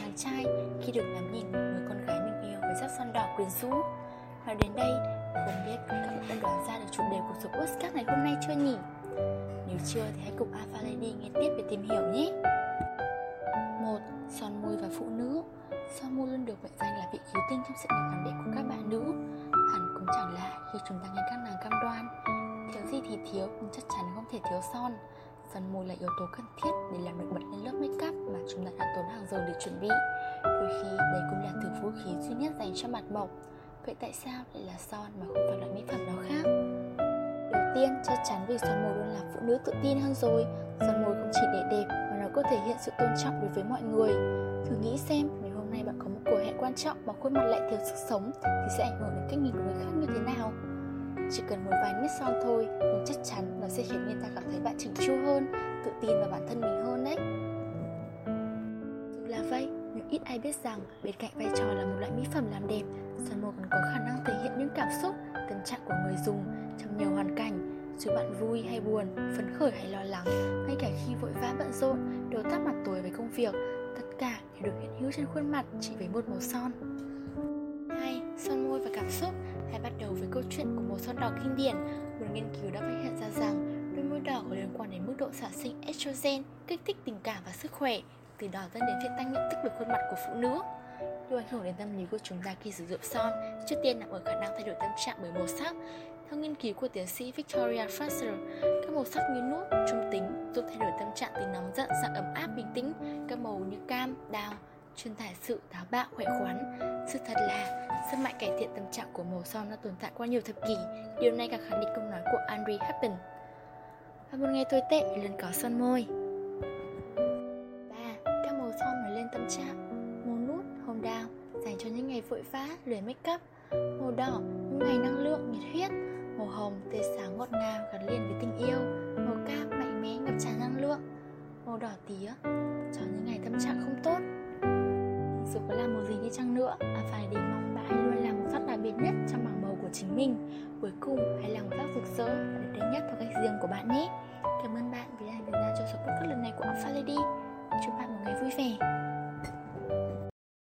chàng trai khi được ngắm nhìn người con gái mình yêu với sắc son đỏ quyến rũ. Và đến đây không biết các bạn đã đoán ra được chủ đề của số podcast ngày hôm nay chưa nhỉ? Nếu chưa thì hãy cùng alpha lady nghe tiếp để tìm hiểu nhé. Một, son môi và phụ nữ. Son môi luôn được mệnh danh là vị cứu tinh trong sự nghiệp làm đẹp của các bạn nữ. Hẳn cũng chẳng lạ khi chúng ta nghe các nàng cam đoan. Thiếu gì thì thiếu, nhưng chắc chắn không thể thiếu son. Son môi là yếu tố cần thiết để làm nổi bật lên lớp make up mà chúng ta đã tốn hàng giờ để chuẩn bị Đôi khi đây cũng là thứ vũ khí duy nhất dành cho mặt mộc Vậy tại sao lại là son mà không phải loại mỹ phẩm nào khác? Đầu tiên, chắc chắn vì son môi luôn làm phụ nữ tự tin hơn rồi Son môi không chỉ để đẹp mà nó có thể hiện sự tôn trọng đối với mọi người Thử nghĩ xem nếu hôm nay bạn có một cuộc hẹn quan trọng mà khuôn mặt lại thiếu sức sống Thì sẽ ảnh hưởng đến cách nhìn của người khác như thế nào? Chỉ cần một vài nét son thôi Nhưng chắc chắn nó sẽ khiến người ta chỉnh chu hơn Tự tin vào bản thân mình hơn đấy. Dù là vậy, nhưng ít ai biết rằng bên cạnh vai trò là một loại mỹ phẩm làm đẹp Son môi còn có khả năng thể hiện những cảm xúc, tâm trạng của người dùng trong nhiều hoàn cảnh dù bạn vui hay buồn, phấn khởi hay lo lắng, ngay cả khi vội vã bận rộn, đầu tắt mặt tối với công việc, tất cả đều được hiện hữu trên khuôn mặt chỉ với một màu son. Hai, Son môi và cảm xúc. Hãy bắt đầu với câu chuyện của màu son đỏ kinh điển. Một nghiên cứu đã phát hiện ra rằng đôi môi đỏ có liên quan đến mức độ sản sinh estrogen, kích thích tình cảm và sức khỏe, từ đó dẫn đến việc tăng nhận thức về khuôn mặt của phụ nữ. Điều ảnh hưởng đến tâm lý của chúng ta khi sử dụng son, trước tiên nằm ở khả năng thay đổi tâm trạng bởi màu sắc. Theo nghiên cứu của tiến sĩ Victoria Fraser, các màu sắc như nút, trung tính giúp thay đổi tâm trạng từ nóng giận sang ấm áp bình tĩnh. Các màu như cam, đào, truyền tải sự táo bạo khỏe khoắn. Sự thật là sức mạnh cải thiện tâm trạng của màu son đã tồn tại qua nhiều thập kỷ. Điều này càng khẳng định câu nói của Andre Happen. Và một ngày tồi tệ lần có son môi. ba Các màu son nổi lên tâm trạng. Màu nút, hồng đào dành cho những ngày vội vã, lười make up. Màu đỏ, những ngày năng lượng, nhiệt huyết Màu hồng tươi sáng ngọt ngào gắn liền với tình yêu Màu cam mạnh mẽ ngập tràn năng lượng Màu đỏ tía cho những ngày tâm trạng không tốt Dù có làm màu gì đi chăng nữa à phải đi mong hãy luôn làm một sắc đặc biệt nhất trong bảng màu của chính mình. Cuối cùng, hãy làm một sắc rực rỡ và đẹp đẽ nhất theo cách riêng của bạn nhé. Cảm ơn bạn vì đã dành thời gian cho số podcast lần này của Alpha Lady. Chúc bạn một ngày vui vẻ.